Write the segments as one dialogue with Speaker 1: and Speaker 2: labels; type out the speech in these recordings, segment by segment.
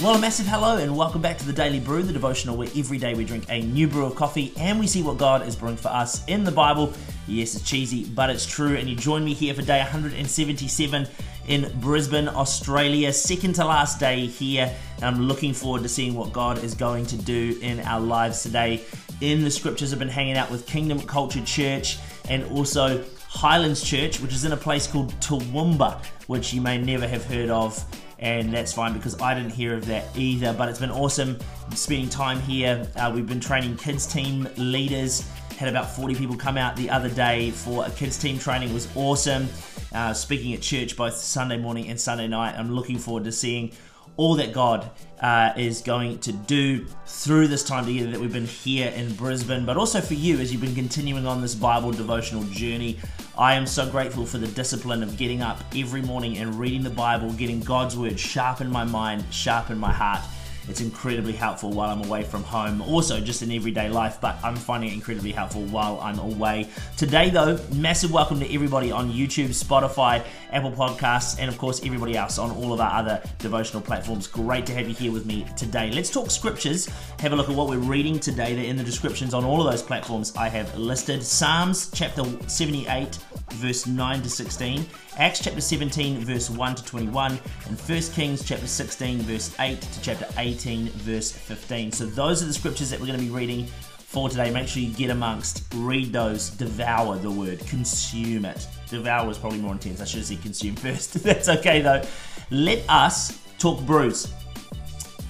Speaker 1: Well, a massive hello and welcome back to the Daily Brew, the devotional where every day we drink a new brew of coffee and we see what God is brewing for us in the Bible. Yes, it's cheesy, but it's true. And you join me here for day 177 in Brisbane, Australia. Second to last day here. And I'm looking forward to seeing what God is going to do in our lives today. In the scriptures, I've been hanging out with Kingdom Culture Church and also Highlands Church, which is in a place called Toowoomba, which you may never have heard of and that's fine because I didn't hear of that either. But it's been awesome spending time here. Uh, we've been training kids team leaders. Had about 40 people come out the other day for a kids team training. It was awesome. Uh, speaking at church both Sunday morning and Sunday night. I'm looking forward to seeing all that God uh, is going to do through this time together that we've been here in Brisbane, but also for you as you've been continuing on this Bible devotional journey. I am so grateful for the discipline of getting up every morning and reading the Bible, getting God's word sharpen my mind, sharpen my heart it's incredibly helpful while I'm away from home, also just in everyday life, but I'm finding it incredibly helpful while I'm away. Today, though, massive welcome to everybody on YouTube, Spotify, Apple Podcasts, and of course, everybody else on all of our other devotional platforms. Great to have you here with me today. Let's talk scriptures, have a look at what we're reading today. They're in the descriptions on all of those platforms I have listed. Psalms chapter 78, verse 9 to 16, Acts chapter 17, verse 1 to 21, and 1 Kings chapter 16, verse 8 to chapter 18, verse 15. So those are the scriptures that we're going to be reading for today. Make sure you get amongst, read those, devour the word, consume it. Devour is probably more intense. I should have said consume first. That's okay though. Let us talk brews.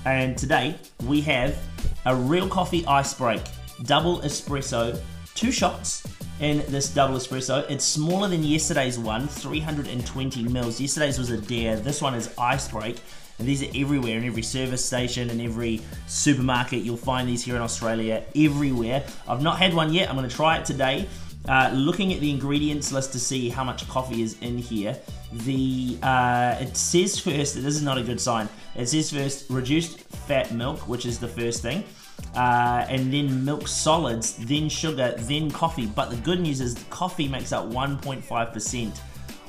Speaker 1: And today we have a real coffee ice break, double espresso, two shots in this double espresso. It's smaller than yesterday's one, 320 mils. Yesterday's was a dare. This one is ice break. And these are everywhere in every service station and every supermarket. You'll find these here in Australia everywhere. I've not had one yet. I'm to try it today. Uh, looking at the ingredients list to see how much coffee is in here. The uh, it says first. This is not a good sign. It says first reduced fat milk, which is the first thing uh, and then milk solids, then sugar, then coffee. But the good news is coffee makes up 1.5%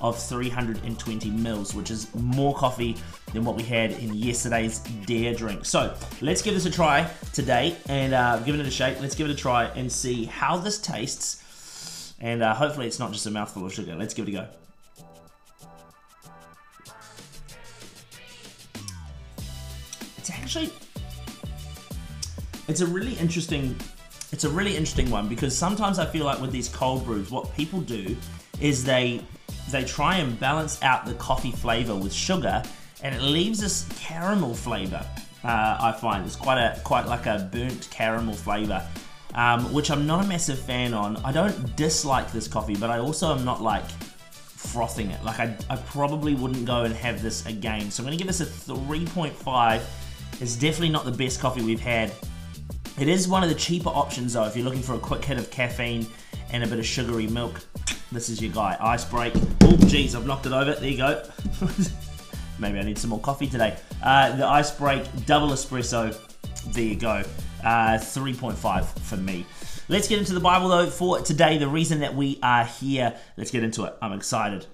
Speaker 1: of 320 mils, which is more coffee than what we had in yesterday's Dare drink. So let's give this a try today and uh, give it a shake. Let's give it a try and see how this tastes. And uh, hopefully it's not just a mouthful of sugar. Let's give it a go. It's actually it's a really interesting it's a really interesting one because sometimes I feel like with these cold brews, what people do is they they try and balance out the coffee flavor with sugar, and it leaves this caramel flavor. Uh, I find it's quite a quite like a burnt caramel flavor, um, which I'm not a massive fan on. I don't dislike this coffee, but I also am not like frothing it. Like I, I probably wouldn't go and have this again. So I'm gonna give this a 3.5. It's definitely not the best coffee we've had it is one of the cheaper options though if you're looking for a quick hit of caffeine and a bit of sugary milk. This is your guy. Ice break. Oh, geez, I've knocked it over. There you go. Maybe I need some more coffee today. Uh, the ice break double espresso. There you go. Uh, 3.5 for me. Let's get into the Bible though for today. The reason that we are here. Let's get into it. I'm excited.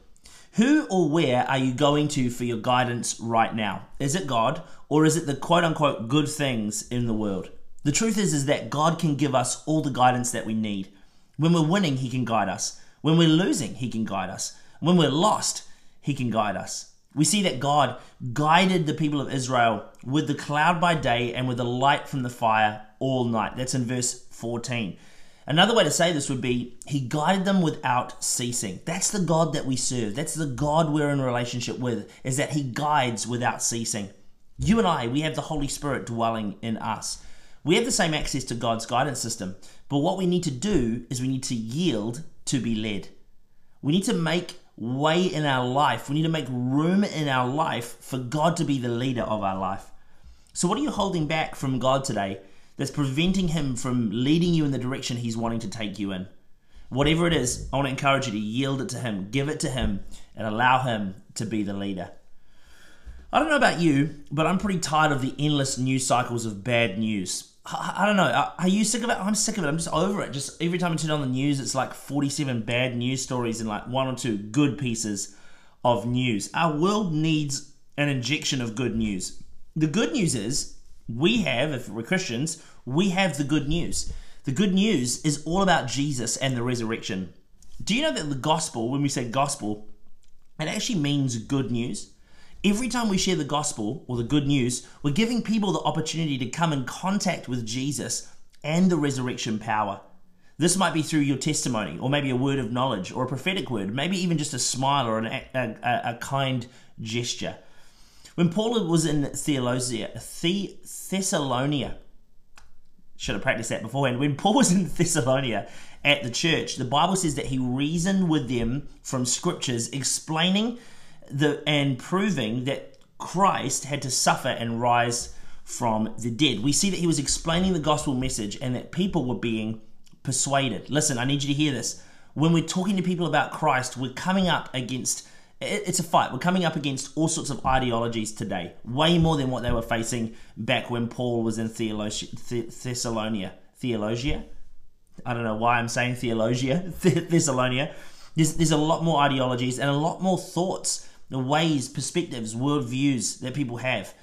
Speaker 1: Who or where are you going to for your guidance right now? Is it God or is it the quote unquote good things in the world? The truth is, is that God can give us all the guidance that we need. When we're winning, He can guide us. When we're losing, He can guide us. When we're lost, He can guide us. We see that God guided the people of Israel with the cloud by day and with the light from the fire all night. That's in verse 14. Another way to say this would be He guided them without ceasing. That's the God that we serve. That's the God we're in relationship with, is that He guides without ceasing. You and I, we have the Holy Spirit dwelling in us. We have the same access to God's guidance system, but what we need to do is we need to yield to be led. We need to make way in our life. We need to make room in our life for God to be the leader of our life. So, what are you holding back from God today that's preventing Him from leading you in the direction He's wanting to take you in? Whatever it is, I want to encourage you to yield it to Him, give it to Him, and allow Him to be the leader. I don't know about you, but I'm pretty tired of the endless news cycles of bad news. I don't know. Are you sick of it? I'm sick of it. I'm just over it. Just every time I turn on the news, it's like 47 bad news stories and like one or two good pieces of news. Our world needs an injection of good news. the good news is we have, if we're Christians, we have the good news. The good news is all about Jesus and the resurrection. Do you know that the gospel, when we say gospel, it actually means good news? Every time we share the gospel or the good news, we're giving people the opportunity to come in contact with Jesus and the resurrection power. This might be through your testimony, or maybe a word of knowledge, or a prophetic word, maybe even just a smile or an, a, a, a kind gesture. When Paul was in the, Thessalonia, should have practiced that beforehand. When Paul was in Thessalonia at the church, the Bible says that he reasoned with them from scriptures, explaining the and proving that Christ had to suffer and rise from the dead. We see that he was explaining the gospel message and that people were being persuaded. Listen, I need you to hear this. When we're talking to people about Christ, we're coming up against it's a fight. We're coming up against all sorts of ideologies today, way more than what they were facing back when Paul was in Thessalonia. Theologia? I don't know why I'm saying theologia, Thessalonia. There's, there's a lot more ideologies and a lot more thoughts, the ways, perspectives, worldviews that people have.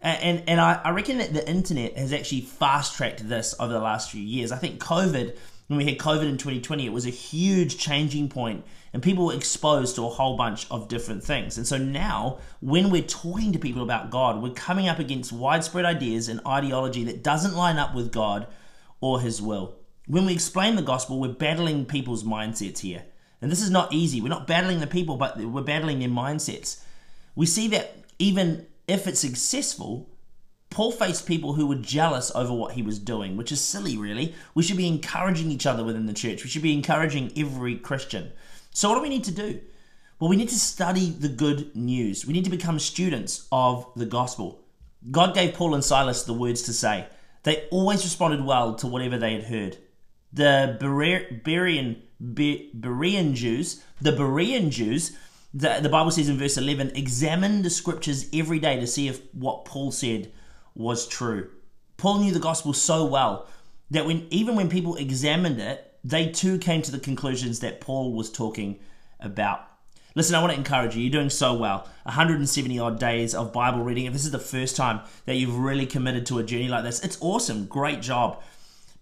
Speaker 1: And, and I, I reckon that the internet has actually fast tracked this over the last few years. I think COVID, when we had COVID in 2020, it was a huge changing point and people were exposed to a whole bunch of different things. And so now, when we're talking to people about God, we're coming up against widespread ideas and ideology that doesn't line up with God or His will. When we explain the gospel, we're battling people's mindsets here. And this is not easy. We're not battling the people, but we're battling their mindsets. We see that even if it's successful, Paul faced people who were jealous over what he was doing, which is silly, really. We should be encouraging each other within the church. We should be encouraging every Christian. So, what do we need to do? Well, we need to study the good news. We need to become students of the gospel. God gave Paul and Silas the words to say. They always responded well to whatever they had heard. The Berean, Berean Jews, the Berean Jews, the, the Bible says in verse 11, examined the scriptures every day to see if what Paul said was true. Paul knew the gospel so well that when even when people examined it, they too came to the conclusions that Paul was talking about. Listen, I want to encourage you. You're doing so well. 170 odd days of Bible reading. If this is the first time that you've really committed to a journey like this, it's awesome. Great job.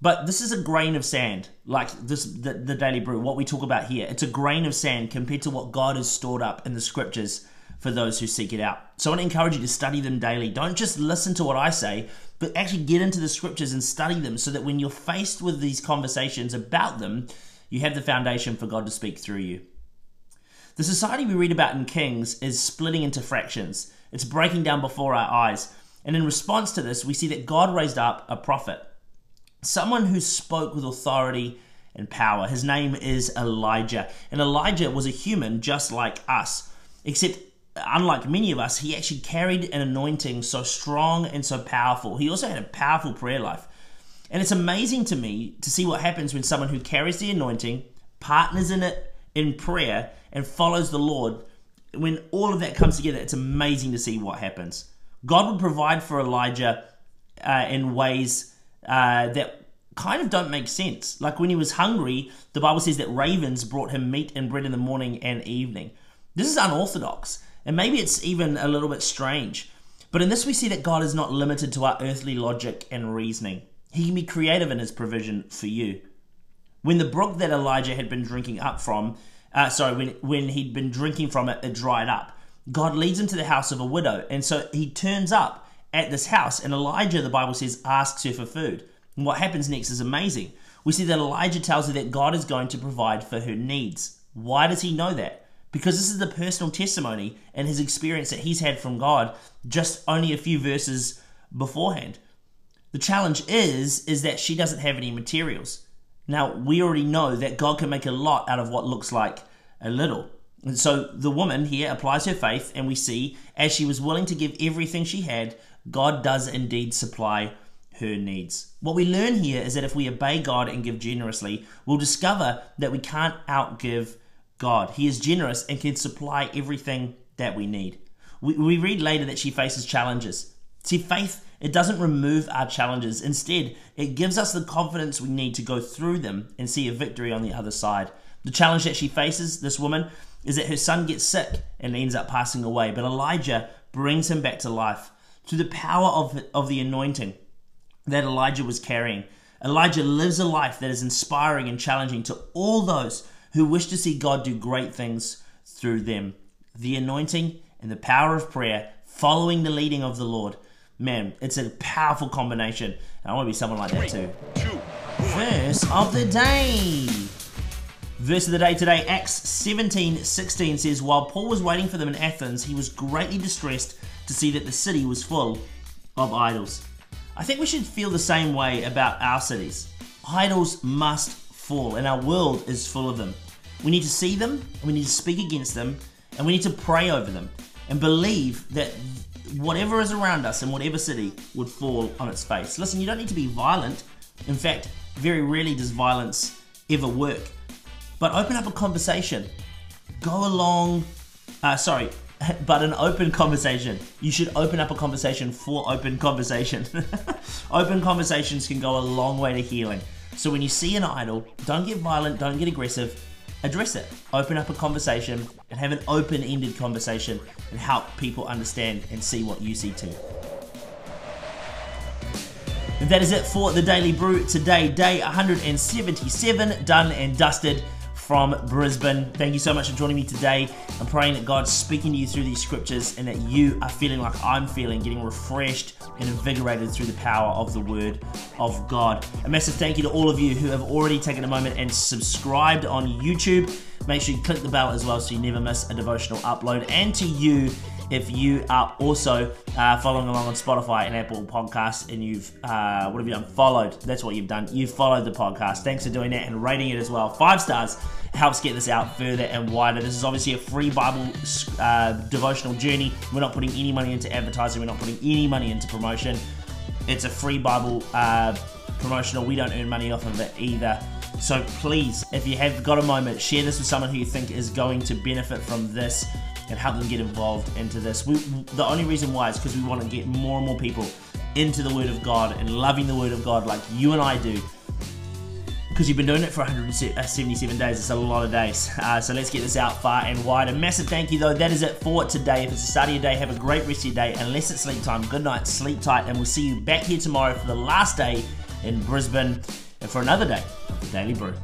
Speaker 1: But this is a grain of sand, like this the, the daily brew, what we talk about here. It's a grain of sand compared to what God has stored up in the scriptures for those who seek it out. So I want to encourage you to study them daily. Don't just listen to what I say, but actually get into the scriptures and study them so that when you're faced with these conversations about them, you have the foundation for God to speak through you. The society we read about in Kings is splitting into fractions. It's breaking down before our eyes. And in response to this, we see that God raised up a prophet someone who spoke with authority and power. His name is Elijah. And Elijah was a human just like us, except unlike many of us, he actually carried an anointing so strong and so powerful. He also had a powerful prayer life. And it's amazing to me to see what happens when someone who carries the anointing, partners in it in prayer, and follows the Lord. When all of that comes together, it's amazing to see what happens. God would provide for Elijah uh, in ways uh, that kind of don't make sense. Like when he was hungry, the Bible says that ravens brought him meat and bread in the morning and evening. This is unorthodox, and maybe it's even a little bit strange. But in this, we see that God is not limited to our earthly logic and reasoning. He can be creative in his provision for you. When the brook that Elijah had been drinking up from, uh, sorry, when, when he'd been drinking from it, it dried up, God leads him to the house of a widow. And so he turns up at this house, and Elijah, the Bible says, asks her for food. And what happens next is amazing. We see that Elijah tells her that God is going to provide for her needs. Why does he know that? Because this is the personal testimony and his experience that he's had from God just only a few verses beforehand. The challenge is is that she doesn't have any materials. Now, we already know that God can make a lot out of what looks like a little. And so the woman here applies her faith, and we see as she was willing to give everything she had, God does indeed supply her needs. What we learn here is that if we obey God and give generously, we'll discover that we can't outgive God. He is generous and can supply everything that we need. We, we read later that she faces challenges. See, faith, it doesn't remove our challenges. Instead, it gives us the confidence we need to go through them and see a victory on the other side. The challenge that she faces, this woman, is that her son gets sick and ends up passing away. But Elijah brings him back to life through the power of, of the anointing that Elijah was carrying. Elijah lives a life that is inspiring and challenging to all those who wish to see God do great things through them. The anointing and the power of prayer, following the leading of the Lord. Man, it's a powerful combination. And I want to be someone like that too. Verse of the day. Verse of the day today, Acts 17 16 says, While Paul was waiting for them in Athens, he was greatly distressed to see that the city was full of idols. I think we should feel the same way about our cities. Idols must fall, and our world is full of them. We need to see them, and we need to speak against them, and we need to pray over them, and believe that whatever is around us in whatever city would fall on its face. Listen, you don't need to be violent. In fact, very rarely does violence ever work. But open up a conversation. Go along, uh, sorry, but an open conversation. You should open up a conversation for open conversation. open conversations can go a long way to healing. So when you see an idol, don't get violent, don't get aggressive, address it. Open up a conversation and have an open ended conversation and help people understand and see what you see too. That is it for the Daily Brew today, day 177, done and dusted from Brisbane. Thank you so much for joining me today. I'm praying that God's speaking to you through these scriptures and that you are feeling like I'm feeling, getting refreshed and invigorated through the power of the Word of God. A massive thank you to all of you who have already taken a moment and subscribed on YouTube. Make sure you click the bell as well so you never miss a devotional upload. And to you, if you are also uh, following along on Spotify and Apple Podcasts and you've, uh, what have you done? Followed. That's what you've done. You've followed the podcast. Thanks for doing that and rating it as well. Five stars helps get this out further and wider. This is obviously a free Bible uh, devotional journey. We're not putting any money into advertising, we're not putting any money into promotion. It's a free Bible uh, promotional. We don't earn money off of it either. So please, if you have got a moment, share this with someone who you think is going to benefit from this and help them get involved into this. We, the only reason why is because we want to get more and more people into the Word of God and loving the Word of God like you and I do. Because you've been doing it for 177 days, it's a lot of days. Uh, so let's get this out far and wide. A massive thank you, though. That is it for today. If it's the start of your day, have a great rest of your day. Unless it's sleep time, good night, sleep tight, and we'll see you back here tomorrow for the last day in Brisbane and for another day of the Daily Brew.